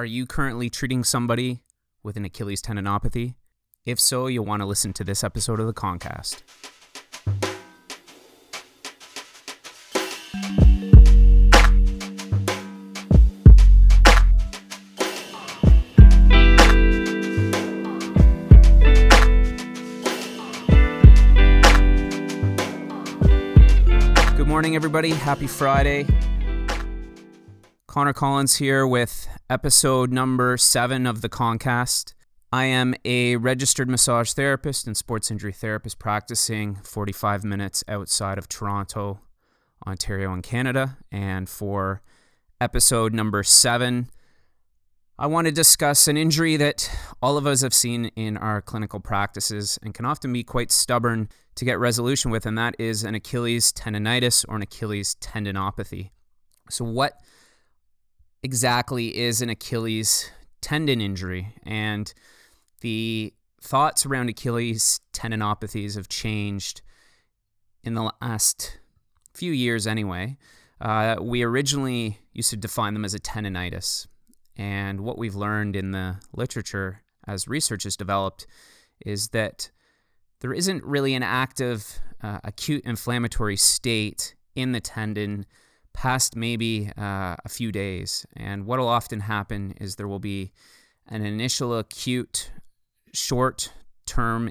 Are you currently treating somebody with an Achilles tendinopathy? If so, you'll want to listen to this episode of the Concast. Good morning, everybody. Happy Friday. Connor Collins here with episode number seven of the Concast. I am a registered massage therapist and sports injury therapist practicing 45 minutes outside of Toronto, Ontario, in Canada. And for episode number seven, I want to discuss an injury that all of us have seen in our clinical practices and can often be quite stubborn to get resolution with, and that is an Achilles tendonitis or an Achilles tendinopathy. So, what exactly is an Achilles tendon injury? And the thoughts around Achilles tendinopathies have changed in the last few years, anyway. Uh, we originally used to define them as a tendonitis. And what we've learned in the literature as research has developed is that there isn't really an active uh, acute inflammatory state in the tendon past maybe uh, a few days. And what will often happen is there will be an initial acute, short term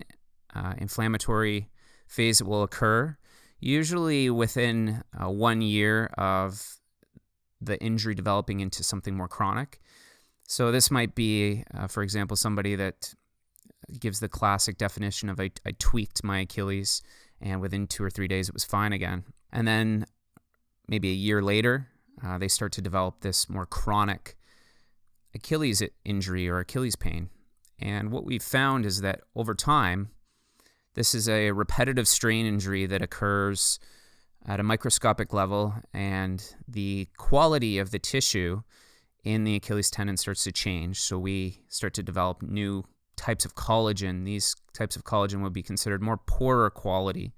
uh, inflammatory phase that will occur, usually within uh, one year of the injury developing into something more chronic. So, this might be, uh, for example, somebody that gives the classic definition of I, I tweaked my Achilles and within two or three days it was fine again. And then maybe a year later, uh, they start to develop this more chronic Achilles injury or Achilles pain. And what we've found is that over time, this is a repetitive strain injury that occurs at a microscopic level, and the quality of the tissue in the Achilles tendon starts to change. So we start to develop new types of collagen. These types of collagen would be considered more poorer quality.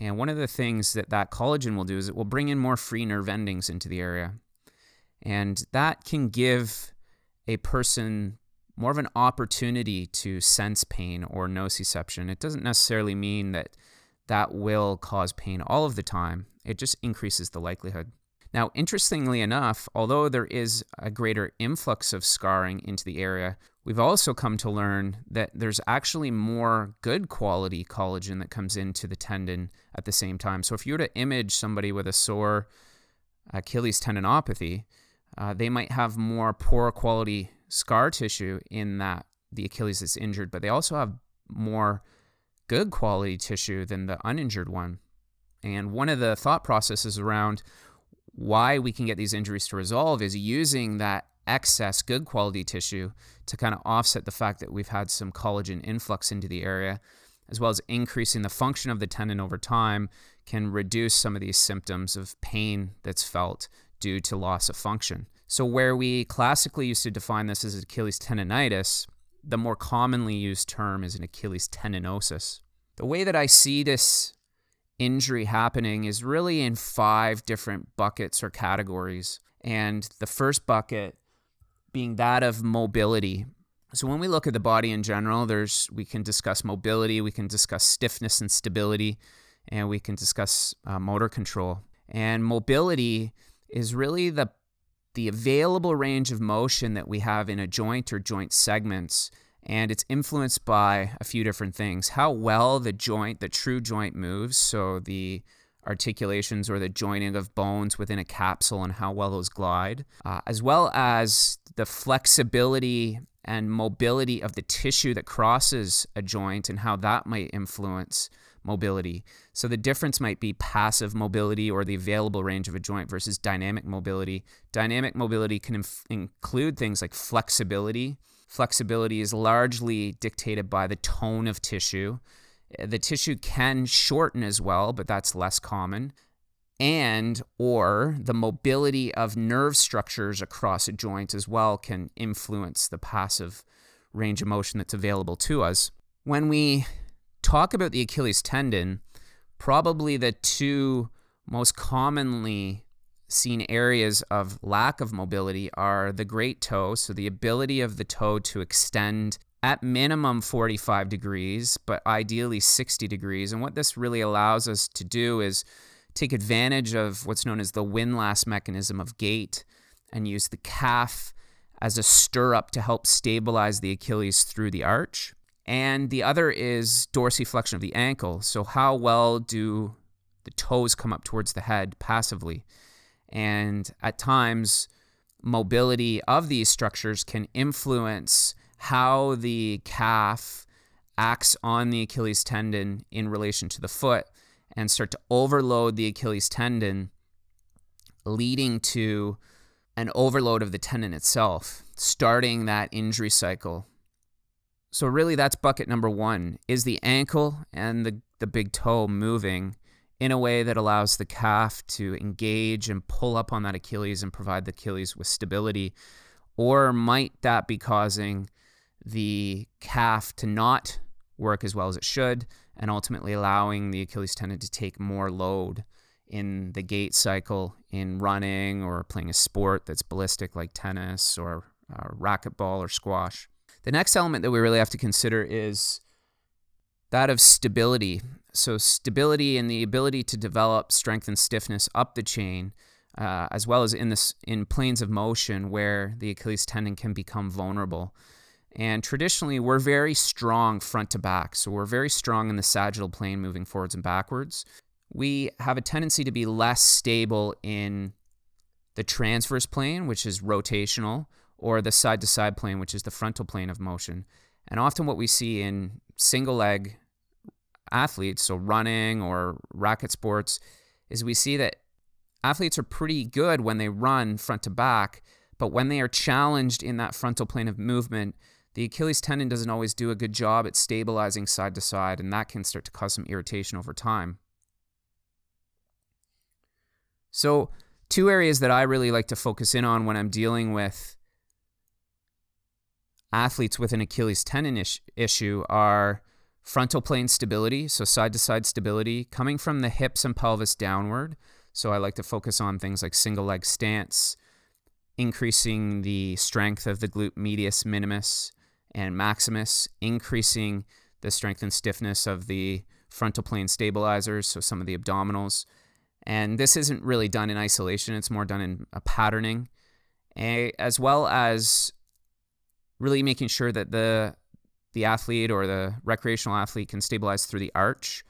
And one of the things that that collagen will do is it will bring in more free nerve endings into the area. And that can give a person more of an opportunity to sense pain or nociception. It doesn't necessarily mean that that will cause pain all of the time, it just increases the likelihood. Now, interestingly enough, although there is a greater influx of scarring into the area, we've also come to learn that there's actually more good quality collagen that comes into the tendon at the same time. So if you were to image somebody with a sore Achilles tendinopathy, uh, they might have more poor quality scar tissue in that the Achilles is injured, but they also have more good quality tissue than the uninjured one. And one of the thought processes around why we can get these injuries to resolve is using that excess good quality tissue to kind of offset the fact that we've had some collagen influx into the area, as well as increasing the function of the tendon over time, can reduce some of these symptoms of pain that's felt due to loss of function. So, where we classically used to define this as Achilles tendonitis, the more commonly used term is an Achilles tendinosis. The way that I see this injury happening is really in five different buckets or categories. And the first bucket being that of mobility. So when we look at the body in general, there's we can discuss mobility, we can discuss stiffness and stability, and we can discuss uh, motor control. And mobility is really the the available range of motion that we have in a joint or joint segments and it's influenced by a few different things how well the joint the true joint moves so the articulations or the joining of bones within a capsule and how well those glide uh, as well as the flexibility and mobility of the tissue that crosses a joint and how that might influence mobility. So the difference might be passive mobility or the available range of a joint versus dynamic mobility. Dynamic mobility can inf- include things like flexibility, Flexibility is largely dictated by the tone of tissue. The tissue can shorten as well, but that's less common. And or the mobility of nerve structures across a joint as well can influence the passive range of motion that's available to us. When we talk about the Achilles tendon, probably the two most commonly seen areas of lack of mobility are the great toe, so the ability of the toe to extend at minimum 45 degrees, but ideally 60 degrees. And what this really allows us to do is take advantage of what's known as the windlass mechanism of gait and use the calf as a stirrup to help stabilize the Achilles through the arch. And the other is dorsiflexion of the ankle. So, how well do the toes come up towards the head passively? And at times, mobility of these structures can influence how the calf acts on the Achilles tendon in relation to the foot and start to overload the Achilles tendon, leading to an overload of the tendon itself, starting that injury cycle. So, really, that's bucket number one is the ankle and the, the big toe moving in a way that allows the calf to engage and pull up on that Achilles and provide the Achilles with stability? Or might that be causing the calf to not work as well as it should and ultimately allowing the Achilles tendon to take more load in the gait cycle in running or playing a sport that's ballistic like tennis or uh, racquetball or squash? The next element that we really have to consider is that of stability. So, stability and the ability to develop strength and stiffness up the chain, uh, as well as in this in planes of motion where the Achilles tendon can become vulnerable. And traditionally, we're very strong front to back. So, we're very strong in the sagittal plane moving forwards and backwards. We have a tendency to be less stable in the transverse plane, which is rotational, or the side to side plane, which is the frontal plane of motion. And often, what we see in single leg athletes, so running or racket sports, is we see that athletes are pretty good when they run front to back, but when they are challenged in that frontal plane of movement, the Achilles tendon doesn't always do a good job at stabilizing side to side, and that can start to cause some irritation over time. So, two areas that I really like to focus in on when I'm dealing with athletes with an Achilles tendon ish- issue are frontal plane stability, so side to side stability, coming from the hips and pelvis downward. So I like to focus on things like single leg stance, increasing the strength of the glute medius minimus and maximus, increasing the strength and stiffness of the frontal plane stabilizers, so some of the abdominals. And this isn't really done in isolation, it's more done in a patterning, as well as really making sure that the the athlete or the recreational athlete can stabilize through the arch.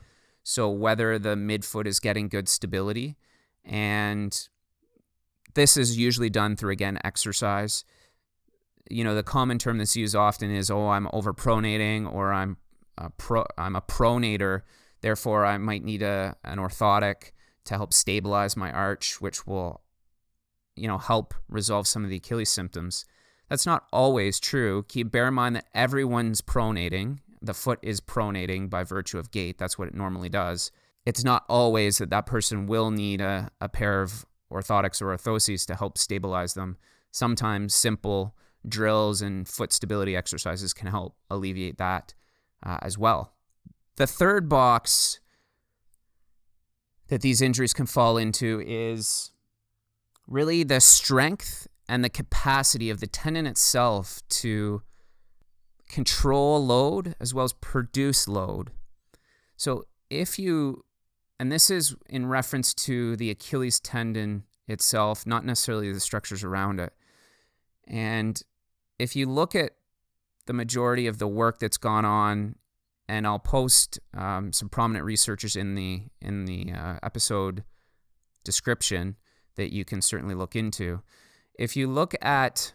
So whether the midfoot is getting good stability and this is usually done through again exercise. You know, the common term that's used often is oh, I'm overpronating or I'm a pro I'm a pronator, therefore I might need a an orthotic to help stabilize my arch, which will you know help resolve some of the Achilles symptoms. That's not always true. Keep bear in mind that everyone's pronating. The foot is pronating by virtue of gait. That's what it normally does. It's not always that that person will need a, a pair of orthotics or orthoses to help stabilize them. Sometimes simple drills and foot stability exercises can help alleviate that uh, as well. The third box that these injuries can fall into is really the strength and the capacity of the tendon itself to control load as well as produce load. So if you, and this is in reference to the Achilles tendon itself, not necessarily the structures around it. And if you look at the majority of the work that's gone on, and I'll post um, some prominent researchers in the in the uh, episode description that you can certainly look into if you look at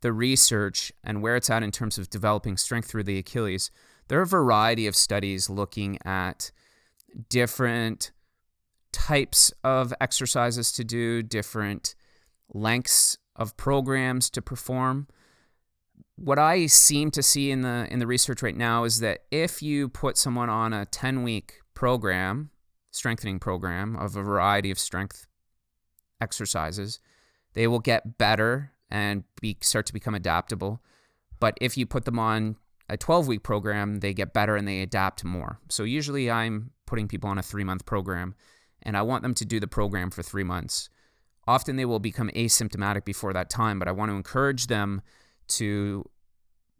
the research and where it's at in terms of developing strength through the Achilles, there are a variety of studies looking at different types of exercises to do, different lengths of programs to perform. What I seem to see in the in the research right now is that if you put someone on a 10 week program, strengthening program of a variety of strength exercises, they will get better and be, start to become adaptable. But if you put them on a 12 week program, they get better and they adapt more. So usually I'm putting people on a three month program and I want them to do the program for three months. often they will become asymptomatic before that time, but I want to encourage them to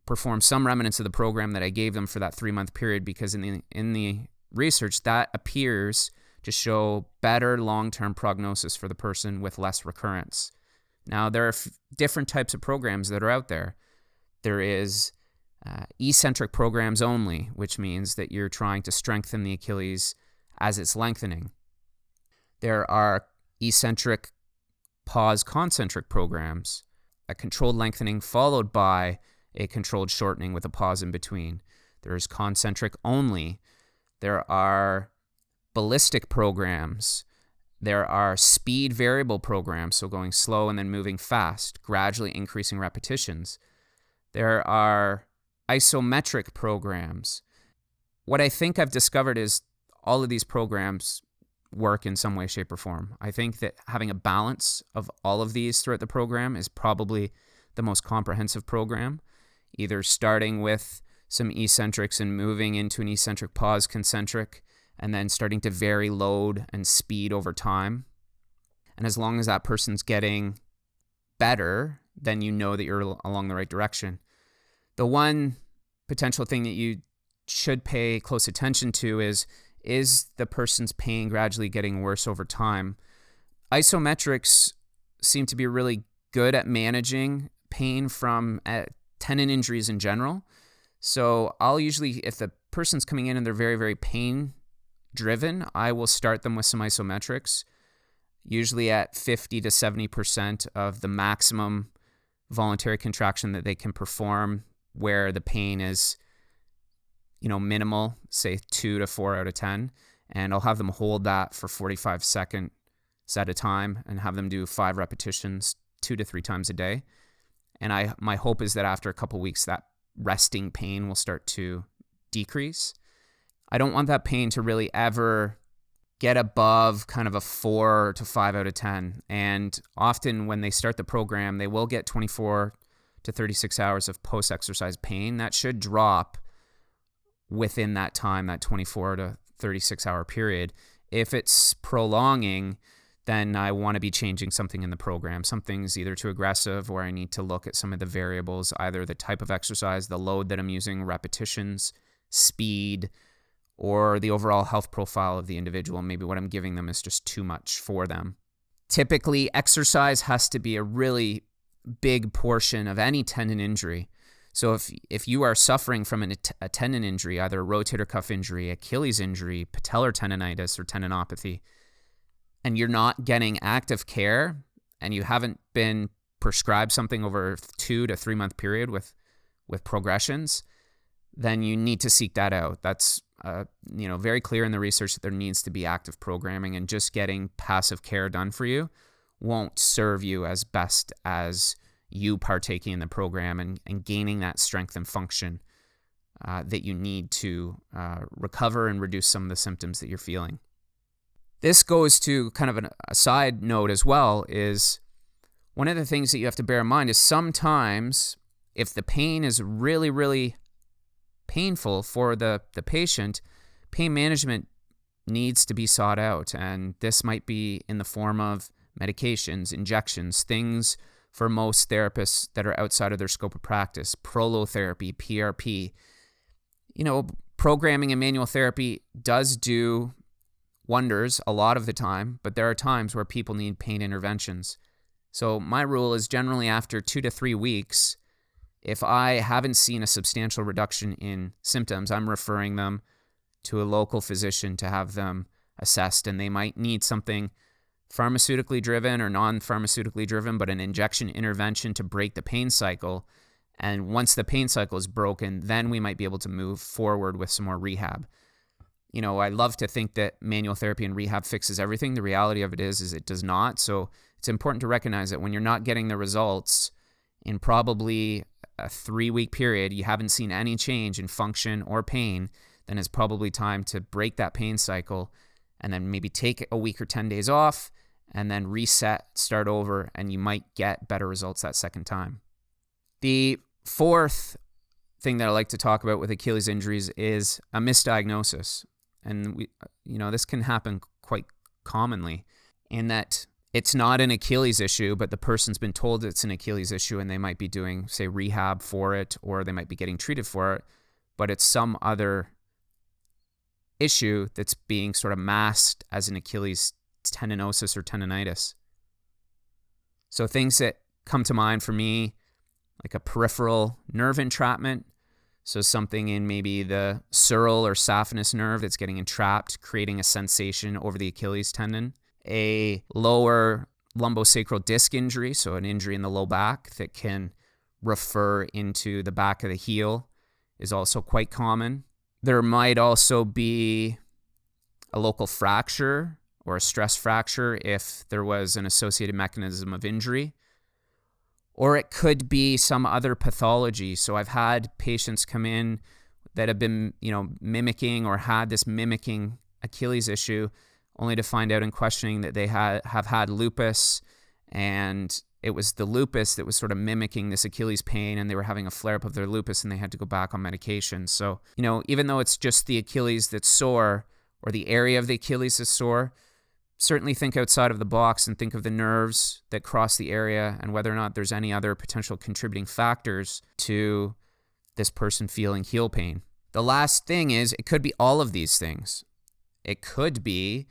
perform some remnants of the program that I gave them for that three month period because in the in the research that appears to show better long term prognosis for the person with less recurrence. Now there are f- different types of programs that are out there. There is uh, eccentric programs only, which means that you're trying to strengthen the Achilles as it's lengthening. There are eccentric pause concentric programs, a controlled lengthening followed by a controlled shortening with a pause in between. There is concentric only. There are ballistic programs. There are speed variable programs, so going slow and then moving fast, gradually increasing repetitions. There are isometric programs. What I think I've discovered is all of these programs work in some way, shape, or form. I think that having a balance of all of these throughout the program is probably the most comprehensive program, either starting with some eccentrics and moving into an eccentric pause concentric, and then starting to vary load and speed over time. And as long as that person's getting better, then you know that you're along the right direction. The one potential thing that you should pay close attention to is is the person's pain gradually getting worse over time? Isometrics seem to be really good at managing pain from uh, tendon injuries in general. So I'll usually, if the person's coming in and they're very, very pain driven, I will start them with some isometrics, usually at 50 to 70% of the maximum voluntary contraction that they can perform where the pain is you know, minimal, say two to four out of 10. And I'll have them hold that for 45 seconds at a time and have them do five repetitions two to three times a day. And I, my hope is that after a couple weeks, that resting pain will start to decrease. I don't want that pain to really ever get above kind of a four to five out of 10. And often when they start the program, they will get 24 to 36 hours of post exercise pain. That should drop within that time, that 24 to 36 hour period. If it's prolonging, then I want to be changing something in the program. Something's either too aggressive or I need to look at some of the variables, either the type of exercise, the load that I'm using, repetitions, speed, or the overall health profile of the individual. Maybe what I'm giving them is just too much for them. Typically, exercise has to be a really big portion of any tendon injury. So if if you are suffering from an, a tendon injury, either a rotator cuff injury, Achilles injury, patellar tendonitis, or tendinopathy, and you're not getting active care, and you haven't been prescribed something over two to three month period with with progressions, then you need to seek that out. That's uh, you know very clear in the research that there needs to be active programming, and just getting passive care done for you won't serve you as best as you partaking in the program and, and gaining that strength and function uh, that you need to uh, recover and reduce some of the symptoms that you're feeling. This goes to kind of an, a side note as well is one of the things that you have to bear in mind is sometimes if the pain is really, really painful for the, the patient, pain management needs to be sought out. And this might be in the form of medications, injections, things for most therapists that are outside of their scope of practice prolotherapy, PRP. You know, programming and manual therapy does do wonders a lot of the time, but there are times where people need pain interventions. So, my rule is generally after two to three weeks, if I haven't seen a substantial reduction in symptoms, I'm referring them to a local physician to have them assessed, and they might need something pharmaceutically driven or non pharmaceutically driven, but an injection intervention to break the pain cycle. And once the pain cycle is broken, then we might be able to move forward with some more rehab. You know, I love to think that manual therapy and rehab fixes everything. The reality of it is, is it does not. So it's important to recognize that when you're not getting the results in probably a three week period, you haven't seen any change in function or pain, then it's probably time to break that pain cycle and then maybe take a week or 10 days off and then reset, start over, and you might get better results that second time. The fourth thing that I like to talk about with Achilles injuries is a misdiagnosis. And we you know, this can happen quite commonly in that it's not an Achilles issue, but the person's been told it's an Achilles issue and they might be doing, say, rehab for it or they might be getting treated for it, but it's some other issue that's being sort of masked as an Achilles tendinosis or tendonitis. So things that come to mind for me, like a peripheral nerve entrapment. So something in maybe the sural or saphenous nerve that's getting entrapped, creating a sensation over the Achilles tendon. A lower lumbosacral disc injury, so an injury in the low back that can refer into the back of the heel, is also quite common. There might also be a local fracture or a stress fracture if there was an associated mechanism of injury. Or it could be some other pathology. So I've had patients come in that have been, you know, mimicking or had this mimicking Achilles issue, only to find out in questioning that they had have had lupus and it was the lupus that was sort of mimicking this Achilles pain and they were having a flare up of their lupus and they had to go back on medication. So, you know, even though it's just the Achilles that's sore or the area of the Achilles is sore, certainly think outside of the box and think of the nerves that cross the area and whether or not there's any other potential contributing factors to this person feeling heel pain. The last thing is it could be all of these things. It could be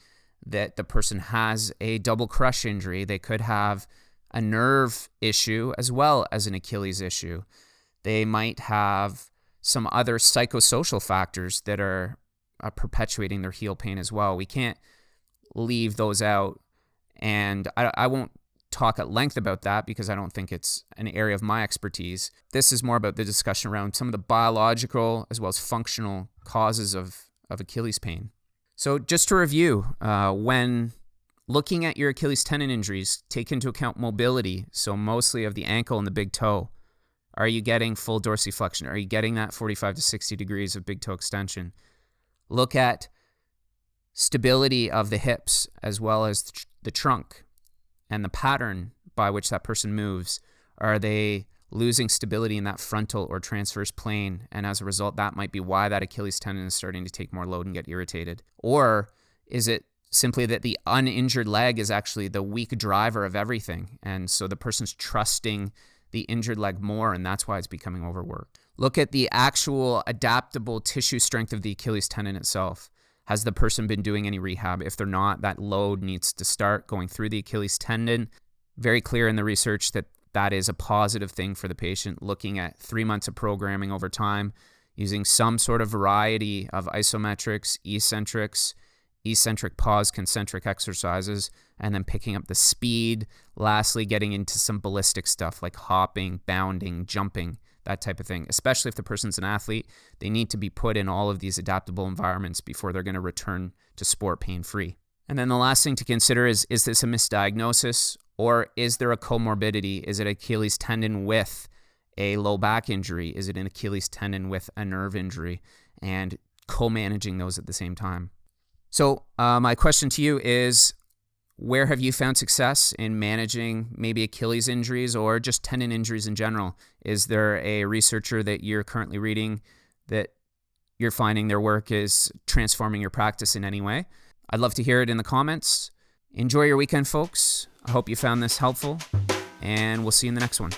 that the person has a double crush injury. They could have a nerve issue as well as an Achilles issue. They might have some other psychosocial factors that are uh, perpetuating their heel pain as well. We can't leave those out. And I, I won't talk at length about that because I don't think it's an area of my expertise. This is more about the discussion around some of the biological as well as functional causes of, of Achilles pain. So, just to review, uh, when looking at your Achilles tendon injuries, take into account mobility, so mostly of the ankle and the big toe. Are you getting full dorsiflexion? Are you getting that 45 to 60 degrees of big toe extension? Look at stability of the hips as well as the trunk and the pattern by which that person moves. Are they losing stability in that frontal or transverse plane? And as a result, that might be why that Achilles tendon is starting to take more load and get irritated. Or is it simply that the uninjured leg is actually the weak driver of everything? And so the person's trusting the injured leg more, and that's why it's becoming overworked. Look at the actual adaptable tissue strength of the Achilles tendon itself. Has the person been doing any rehab? If they're not, that load needs to start going through the Achilles tendon. Very clear in the research that that is a positive thing for the patient. Looking at three months of programming over time, using some sort of variety of isometrics, eccentrics, eccentric pause concentric exercises, and then picking up the speed. Lastly, getting into some ballistic stuff like hopping, bounding, jumping that type of thing. Especially if the person's an athlete, they need to be put in all of these adaptable environments before they're going to return to sport pain free. And then the last thing to consider is is this a misdiagnosis or is there a comorbidity? Is it Achilles tendon with a low back injury? Is it an Achilles tendon with a nerve injury? And co managing those at the same time. So, uh, my question to you is where have you found success in managing maybe Achilles injuries or just tendon injuries in general? Is there a researcher that you're currently reading that you're finding their work is transforming your practice in any way? I'd love to hear it in the comments. Enjoy your weekend, folks. I hope you found this helpful, and we'll see you in the next one.